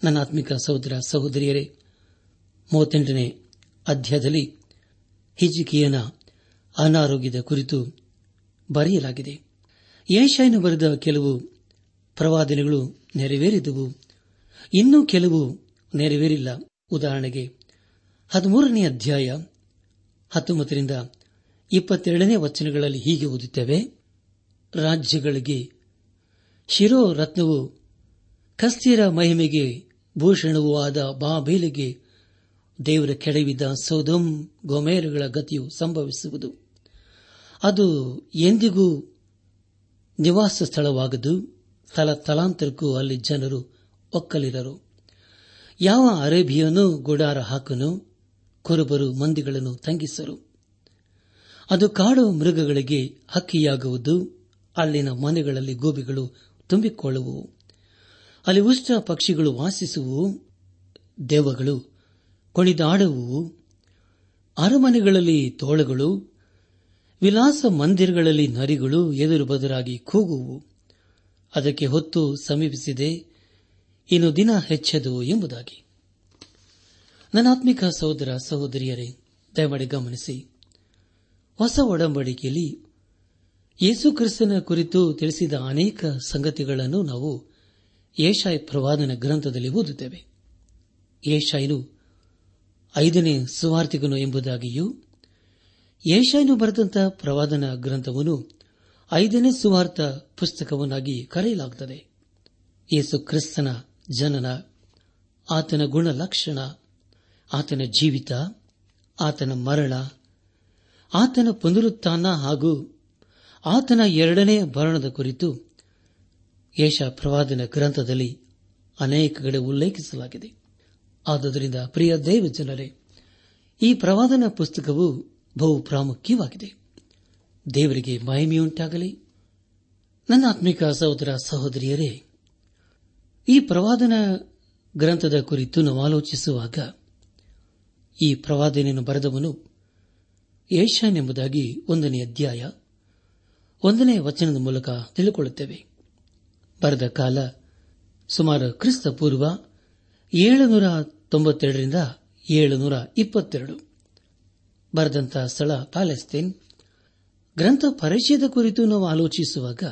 ನನ್ನ ಆತ್ಮಿಕ ಸಹೋದರ ಸಹೋದರಿಯರೇ, ಮೂವತ್ತೆಂಟನೇ ಅಧ್ಯಾಯದಲ್ಲಿ ಹಿಜಿಕಿಯನ ಅನಾರೋಗ್ಯದ ಕುರಿತು ಬರೆಯಲಾಗಿದೆ. ಏಷಾಯನು ಬರೆದ ಕೆಲವು ಪ್ರವಾದನೆಗಳು ನೆರವೇರಿದವು. ಇನ್ನೂ ಕೆಲವು ನೆರವೇರಿಲ್ಲ. ಉದಾಹರಣೆಗೆ, ಹದಿಮೂರನೇ ಅಧ್ಯಾಯ ಹತ್ತೊಂಬತ್ತರಿಂದ ಇಪ್ಪತ್ತೆರಡನೇ ವಚನಗಳಲ್ಲಿ ಹೀಗೆ ಓದುತ್ತೇವೆ, ರಾಜ್ಯಗಳಿಗೆ ಶಿರೋ ರತ್ನವು ಕಸ್ತೀರ ಮಹಿಮೆಗೆ, ಭೂಷಣವೂ ಆದ ಬಾಬೇಲಿಗೆ ದೇವರ ಕೆಡವಿದ ಸೌದಂ ಗೊಮೇರುಗಳ ಗತಿಯು ಸಂಭವಿಸುವುದು. ಅದು ಎಂದಿಗೂ ನಿವಾಸ ಸ್ಥಳವಾಗದು. ಸ್ಥಳ ಸ್ಥಳಾಂತರಕ್ಕೂ ಅಲ್ಲಿ ಜನರು ಒಕ್ಕಲಿರರು ಯಾವ ಅರೇಬಿಯನು ಗುಡಾರ ಹಾಕನು? ಕುರುಬರು ಮಂದಿಗಳನ್ನು ತಂಗಿಸರು. ಅದು ಕಾಡು ಮೃಗಗಳಿಗೆ ಹಕ್ಕಿಯಾಗುವುದು. ಅಲ್ಲಿನ ಮನೆಗಳಲ್ಲಿ ಗೋಬಿಗಳು ತುಂಬಿಕೊಳ್ಳುವವು ಅಲ್ಲಿ ಉಷ್ಟ ಪಕ್ಷಿಗಳು ವಾಸಿಸುವು ದೇವಗಳು ಕುಣಿದಾಡುವು, ಅರಮನೆಗಳಲ್ಲಿ ತೋಳಗಳು, ವಿಲಾಸ ಮಂದಿರಗಳಲ್ಲಿ ನರಿಗಳು ಎದುರು ಬದುರಾಗಿ ಕೂಗುವು. ಅದಕ್ಕೆ ಹೊತ್ತು ಸಮೀಪಿಸಿದೆ, ಇನ್ನು ದಿನ ಹೆಚ್ಚದು ಎಂಬುದಾಗಿ. ನನಾತ್ಮಿಕ ಸಹೋದರ ಸಹೋದರಿಯರೇ, ದಯಮಾಡಿ ಗಮನಿಸಿ. ಹೊಸ ಒಡಂಬಡಿಕೆಯಲ್ಲಿ ಯೇಸು ಕ್ರಿಸ್ತನ ಕುರಿತು ತಿಳಿಸಿದ ಅನೇಕ ಸಂಗತಿಗಳನ್ನು ನಾವು ಏಷಾಯ್ ಪ್ರವಾದನ ಗ್ರಂಥದಲ್ಲಿ ಓದುತ್ತೇವೆ. ಏಷಾಯನು ಐದನೇ ಸುವಾರ್ತಿಗನು ಎಂಬುದಾಗಿಯೂ, ಏಷಾಯನು ಬರೆದಂತಹ ಪ್ರವಾದನ ಗ್ರಂಥವನ್ನು ಐದನೇ ಸುವಾರ್ಥ ಪುಸ್ತಕವನ್ನಾಗಿ ಕರೆಯಲಾಗುತ್ತದೆ. ಯೇಸು ಕ್ರಿಸ್ತನ ಜನನ, ಆತನ ಗುಣಲಕ್ಷಣ, ಆತನ ಜೀವಿತ, ಆತನ ಮರಣ, ಆತನ ಪುನರುತ್ಥಾನ ಹಾಗೂ ಆತನ ಎರಡನೇ ಭರಣದ ಕುರಿತು ಯೇಷ ಪ್ರವಾದನ ಗ್ರಂಥದಲ್ಲಿ ಅನೇಕ ಕಡೆ ಉಲ್ಲೇಖಿಸಲಾಗಿದೆ. ಆದುದರಿಂದ, ಪ್ರಿಯ ದೇವ ಜನರೇ ಈ ಪ್ರವಾದನ ಪುಸ್ತಕವು ಬಹು ಪ್ರಾಮುಖ್ಯವಾಗಿದೆ. ದೇವರಿಗೆ ಮಹಿಮೆಯುಂಟಾಗಲಿ. ನನ್ನ ಆತ್ಮಿಕ ಸಹೋದರ ಸಹೋದರಿಯರೇ, ಈ ಪ್ರವಾದನ ಗ್ರಂಥದ ಕುರಿತು ನಾವು ಆಲೋಚಿಸುವಾಗ, ಈ ಪ್ರವಾದನೆಯನ್ನು ಬರೆದವನು ಏಷ್ಯಾನೆಂಬುದಾಗಿ ಒಂದನೇ ಅಧ್ಯಾಯ ಒಂದನೇ ವಚನದ ಮೂಲಕ ತಿಳಿದುಕೊಳ್ಳುತ್ತೇವೆ. ಬರೆದ ಕಾಲ ಸುಮಾರು ಕ್ರಿಸ್ತ ಪೂರ್ವ ಏಳುನೂರ ತೊಂಬತ್ತೆರಡರಿಂದ ಏಳುನೂರ ಇಪ್ಪತ್ತೆರಡು ಬರೆದಂತಹ ಸ್ಥಳ ಪ್ಯಾಲೆಸ್ತೇನ್. ಗ್ರಂಥ ಪರಿಚಯದ ಕುರಿತು ನಾವು ಆಲೋಚಿಸುವಾಗ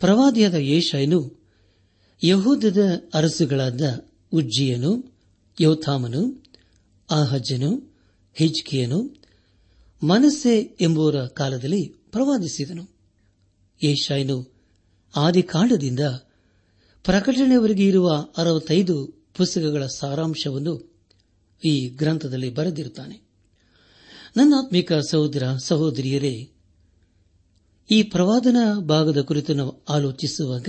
ಪ್ರವಾದಿಯಾದ ಏಷಾಯನು ಯಹೂದದ ಅರಸುಗಳಾದ ಉಜ್ಜಿಯನು, ಯೋಥಾಮನು ಆಹಜ್ಜನು ಹಿಜ್ಕಿಯನು, ಮನಸ್ಸೆ ಎಂಬುವರ ಕಾಲದಲ್ಲಿ ಪ್ರವಾದಿಸಿದನು ಏಷಾಯನು ಆದಿಕಾಂಡದಿಂದ ಪ್ರಕಟಣೆಯವರೆಗೆ ಇರುವ ಅರವತ್ತೈದು ಪುಸ್ತಕಗಳ ಸಾರಾಂಶವನ್ನು ಈ ಗ್ರಂಥದಲ್ಲಿ ಬರೆದಿರುತ್ತಾನೆ. ನನ್ನಾತ್ಮಿಕ ಸಹೋದರ ಸಹೋದರಿಯರೇ, ಈ ಪ್ರವಾದನ ಭಾಗದ ಕುರಿತು ನಾವು ಆಲೋಚಿಸುವಾಗ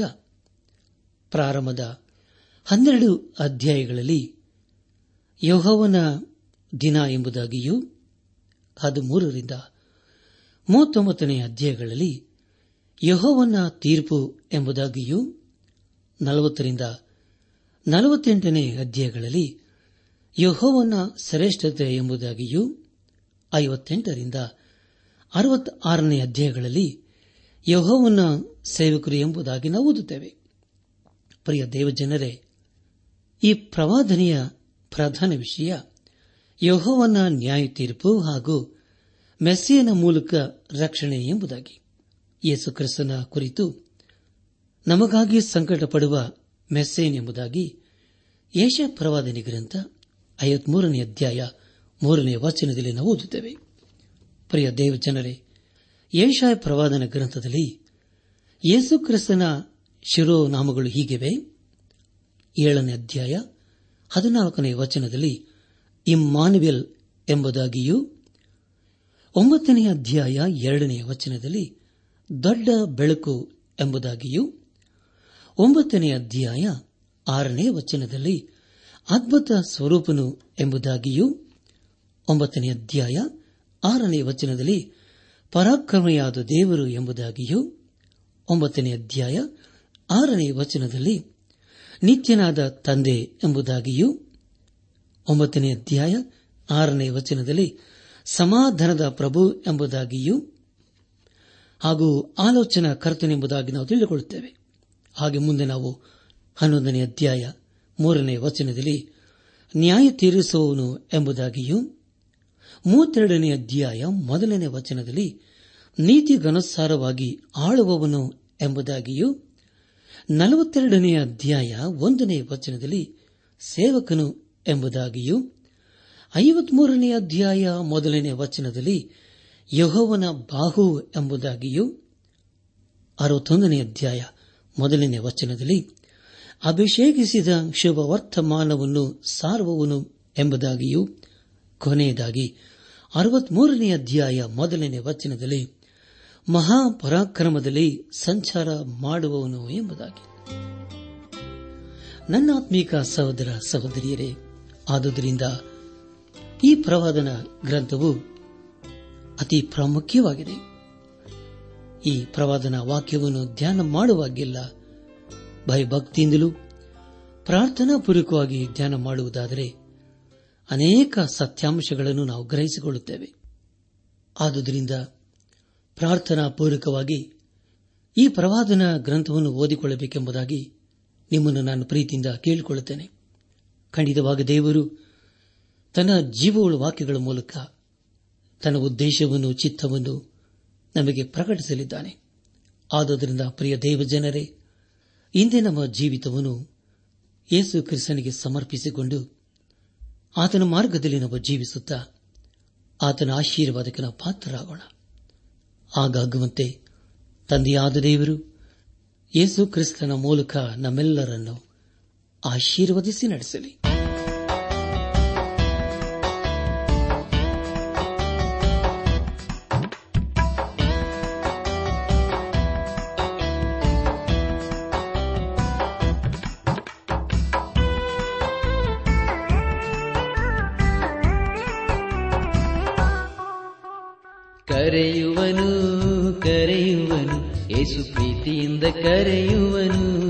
ಪ್ರಾರಂಭದ ಹನ್ನೆರಡು ಅಧ್ಯಾಯಗಳಲ್ಲಿ ಯೋಹವನ ದಿನ ಎಂಬುದಾಗಿಯೂ ಹದಿಮೂರರಿಂದ ಮೂವತ್ತೊಂಬತ್ತನೇ ಅಧ್ಯಾಯಗಳಲ್ಲಿ ಯಹೋವನ್ನ ತೀರ್ಪು ಎಂಬುದಾಗಿಯೂ ನಲವತ್ತರಿಂದ ನಲವತ್ತೆಂಟನೇ ಅಧ್ಯಾಯಗಳಲ್ಲಿ ಯಹೋವನ್ನ ಶ್ರೇಷ್ಠತೆ ಎಂಬುದಾಗಿಯೂ ಐವತ್ತೆಂಟರಿಂದ ಅರವತ್ತಾರನೇ ಅಧ್ಯಾಯಗಳಲ್ಲಿ ಯಹೋವನ್ನ ಸೇವಕರು ಎಂಬುದಾಗಿ ನಾವು ಓದುತ್ತೇವೆ. ಪ್ರಿಯ ದೇವಜನರೇ, ಈ ಪ್ರವಾದನೆಯ ಪ್ರಧಾನ ವಿಷಯ ಯಹೋವನ ನ್ಯಾಯ ತೀರ್ಪು ಹಾಗೂ ಮೆಸ್ಸಿಯನ ಮೂಲಕ ರಕ್ಷಣೆ ಎಂಬುದಾಗಿ ಯೇಸು ಕ್ರಿಸ್ತನ ಕುರಿತು ನಮಗಾಗಿ ಸಂಕಟ ಪಡುವ ಮೆಸ್ಸೇನ್ ಎಂಬುದಾಗಿ ಯೇಷ ಪ್ರವಾದನೆ ಗ್ರಂಥ ಐವತ್ಮೂರನೇ ಅಧ್ಯಾಯ ಮೂರನೇ ವಚನದಲ್ಲಿ ನಾವು ಓದುತ್ತೇವೆ. ಪ್ರಿಯ ದೇವ ಜನರೇ ಯೇಷಾಯ ಪ್ರವಾದನ ಗ್ರಂಥದಲ್ಲಿ ಯೇಸು ಕ್ರಿಸ್ತನ ಶಿರೋನಾಮಗಳು ಹೀಗಿವೆ. ಏಳನೇ ಅಧ್ಯಾಯ ಹದಿನಾಲ್ಕನೇ ವಚನದಲ್ಲಿ ಇಮ್ಮಾನುವೆಲ್ ಎಂಬುದಾಗಿಯೂ ಒಂಬತ್ತನೇ ಅಧ್ಯಾಯ ಎರಡನೆಯ ವಚನದಲ್ಲಿ ದೊಡ್ಡ ಬೆಳಕು ಎಂಬುದಾಗಿಯೂ ಒಂಬತ್ತನೇ ಅಧ್ಯಾಯ ಆರನೇ ವಚನದಲ್ಲಿ ಅದ್ಭುತ ಸ್ವರೂಪನು ಎಂಬುದಾಗಿಯೂ ಒಂಬತ್ತನೇ ಅಧ್ಯಾಯ ಆರನೇ ವಚನದಲ್ಲಿ ಪರಾಕ್ರಮೆಯಾದ ದೇವರು ಎಂಬುದಾಗಿಯೂ ಒಂಬತ್ತನೇ ಅಧ್ಯಾಯ ಆರನೇ ವಚನದಲ್ಲಿ ನಿತ್ಯನಾದ ತಂದೆ ಎಂಬುದಾಗಿಯೂ ಒಂಬತ್ತನೇ ಅಧ್ಯಾಯ ಆರನೇ ವಚನದಲ್ಲಿ ಸಮಾಧಾನದ ಪ್ರಭು ಎಂಬುದಾಗಿಯೂ ಹಾಗೂ ಆಲೋಚನಾ ಕರ್ತನೆಂಬುದಾಗಿ ನಾವು ತಿಳಿದುಕೊಳ್ಳುತ್ತೇವೆ. ಹಾಗೆ ಮುಂದೆ ನಾವು ಹನ್ನೊಂದನೇ ಅಧ್ಯಾಯ ಮೂರನೇ ವಚನದಲ್ಲಿ ನ್ಯಾಯ ತೀರಿಸುವವನು ಎಂಬುದಾಗಿಯೂ ಮೂವತ್ತೆರಡನೇ ಅಧ್ಯಾಯ ಮೊದಲನೇ ವಚನದಲ್ಲಿ ನೀತಿಗನುಸಾರವಾಗಿ ಆಳುವವನು ಎಂಬುದಾಗಿಯೂ ನಲವತ್ತೆರಡನೇ ಅಧ್ಯಾಯ ಒಂದನೇ ವಚನದಲ್ಲಿ ಸೇವಕನು ಎಂಬುದಾಗಿಯೂ ಐವತ್ಮೂರನೇ ಅಧ್ಯಾಯ ಮೊದಲನೇ ವಚನದಲ್ಲಿ ಯಹೋವನ ಬಾಹು ಎಂಬುದಾಗಿಯೂ ಅರವತ್ತೊಂದನೇ ಅಧ್ಯಾಯ ಮೊದಲನೇ ವಚನದಲ್ಲಿ ಅಭಿಷೇಕಿಸಿದ ಶುಭ ವರ್ತಮಾನವನ್ನು ಸಾರುವವನು ಎಂಬುದಾಗಿಯೂ ಕೊನೆಯದಾಗಿ ಅರವತ್ಮೂರನೇ ಅಧ್ಯಾಯ ಮೊದಲನೇ ವಚನದಲ್ಲಿ ಮಹಾಪರಾಕ್ರಮದಲ್ಲಿ ಸಂಚಾರ ಮಾಡುವವನು ಎಂಬುದಾಗಿ. ನನ್ನಾತ್ಮೀಕ ಸಹೋದರ ಸಹೋದರಿಯರೇ, ಆದುದರಿಂದ ಈ ಪ್ರವಾದನ ಗ್ರಂಥವು ಅತಿ ಪ್ರಾಮುಖ್ಯವಾಗಿದೆ. ಈ ಪ್ರವಾದನ ವಾಕ್ಯವನ್ನು ಧ್ಯಾನ ಮಾಡುವಾಗಿಲ್ಲ ಭಯಭಕ್ತಿಯಿಂದಲೂ ಪ್ರಾರ್ಥನಾಪೂರ್ವಕವಾಗಿ ಧ್ಯಾನ ಮಾಡುವುದಾದರೆ ಅನೇಕ ಸತ್ಯಾಂಶಗಳನ್ನು ನಾವು ಗ್ರಹಿಸಿಕೊಳ್ಳುತ್ತೇವೆ. ಆದುದರಿಂದ ಪ್ರಾರ್ಥನಾ ಪ್ರಾರ್ಥನಾಪೂರ್ವಕವಾಗಿ ಈ ಪ್ರವಾದನ ಗ್ರಂಥವನ್ನು ಓದಿಕೊಳ್ಳಬೇಕೆಂಬುದಾಗಿ ನಿಮ್ಮನ್ನು ನಾನು ಪ್ರೀತಿಯಿಂದ ಕೇಳಿಕೊಳ್ಳುತ್ತೇನೆ. ಖಂಡಿತವಾಗಿ ದೇವರು ತನ್ನ ಜೀವವುಳ ವಾಕ್ಯಗಳ ಮೂಲಕ ತನ್ನ ಉದ್ದೇಶವನ್ನು, ಚಿತ್ತವನ್ನು ನಮಗೆ ಪ್ರಕಟಿಸಲಿದ್ದಾನೆ. ಆದುದರಿಂದ ಪ್ರಿಯ ದೇವಜನರೇ, ಇಂದೇ ನಮ್ಮ ಜೀವಿತವನ್ನು ಯೇಸು ಕ್ರಿಸ್ತನಿಗೆ ಸಮರ್ಪಿಸಿಕೊಂಡು ಆತನ ಮಾರ್ಗದಲ್ಲಿ ನಾವು ಜೀವಿಸುತ್ತಾ ಆತನ ಆಶೀರ್ವಾದಕ್ಕೆ ನಾವು ಪಾತ್ರರಾಗೋಣ. ಆಗಾಗುವಂತೆ ತಂದೆಯಾದ ದೇವರು ಯೇಸು ಕ್ರಿಸ್ತನ ಮೂಲಕ ನಮ್ಮೆಲ್ಲರನ್ನು ಆಶೀರ್ವದಿಸಿ ನಡೆಸಲಿ. ಕರೆಯುವನು ಕರೆಯುವನು ಏಸು ಪ್ರೀತಿಯಿಂದ ಕರೆಯುವನು.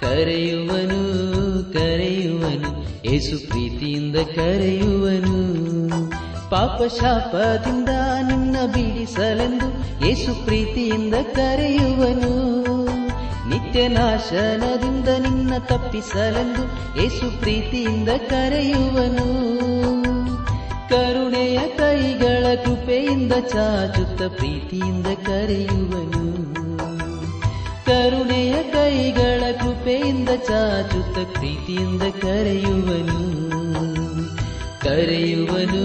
ಕರೆಯುವನು ಕರೆಯುವನು ಏಸು ಪ್ರೀತಿಯಿಂದ ಕರೆಯುವನು. ಪಾಪ ಶಾಪದಿಂದ ನಿನ್ನ ಬಿಡಿಸಲೆಂದು ಏಸು ಪ್ರೀತಿಯಿಂದ ಕರೆಯುವನು. ನಿತ್ಯ ನಾಶನದಿಂದ ನಿನ್ನ ತಪ್ಪಿಸಲೆಂದು ಏಸು ಪ್ರೀತಿಯಿಂದ ಕರೆಯುವನು. ಕರುಣೆಯ ಕೈಗಳ ಕೃಪೆಯಿಂದ ಚಾಚುತ್ತ ಪ್ರೀತಿಯಿಂದ ಕರೆಯುವನು. ಕರುಣೆಯ ಕೈಗಳ ಕೃಪೆಯಿಂದ ಚಾಚುತ್ತ ಪ್ರೀತಿಯಿಂದ ಕರೆಯುವನು. ಕರೆಯುವನು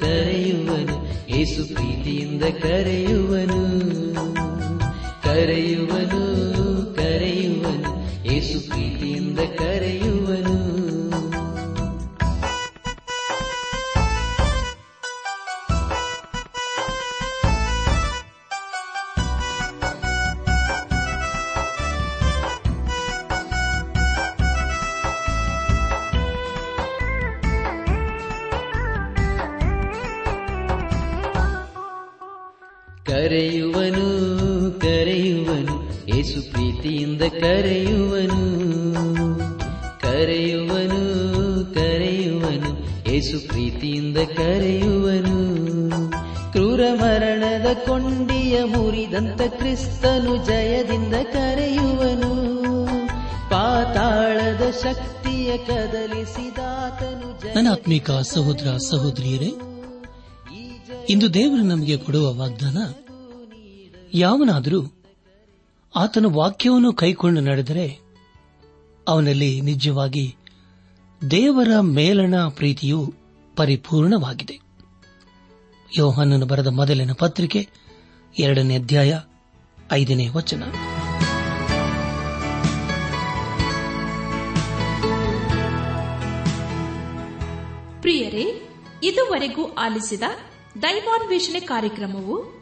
ಕರೆಯುವನು, ಏಸು ಪ್ರೀತಿಯಿಂದ ಕರೆಯುವನು. ಕರೆಯುವನು ಕರೆಯುವನು ಕರೆಯುವನು, ಏಸು ಪ್ರೀತಿಯಿಂದ ಕರೆಯುವನು. ಕರೆಯುವನು ಕರೆಯುವನು, ಏಸು ಪ್ರೀತಿಯಿಂದ ಕರೆಯುವನು. ಕ್ರೂರ ಮರಣದ ಕೊಂಡಿಯ ಮುರಿದಂತ ಕ್ರಿಸ್ತನು ಜಯದಿಂದ ಕರೆಯುವನು. ಪಾತಾಳದ ಶಕ್ತಿಯ ಕದಲಿಸಿದಾತನು ನನ್ನ ಆತ್ಮೀಕ ಸಹೋದರ ಸಹೋದರಿಯರೇ, ಇಂದು ದೇವರು ನಮಗೆ ಕೊಡುವ ವಾಗ್ದಾನ ಯಾವನಾದರೂ ಆತನ ವಾಕ್ಯವನ್ನು ಕೈಕೊಂಡು ನಡೆದರೆ ಅವನಲ್ಲಿ ನಿಜವಾಗಿ ದೇವರ ಮೇಲಣ ಪ್ರೀತಿಯು ಪರಿಪೂರ್ಣವಾಗಿದೆ. ಯೋಹಾನನ ಬರೆದ ಮೊದಲಿನ ಪತ್ರಿಕೆ ಎರಡನೇ ಅಧ್ಯಾಯ ಐದನೇ ವಚನ. ಪ್ರಿಯರೇ, ಇದುವರೆಗೂ ಆಲಿಸಿದ ದೈವಾನ್ವೇಷಣೆ ಕಾರ್ಯಕ್ರಮವು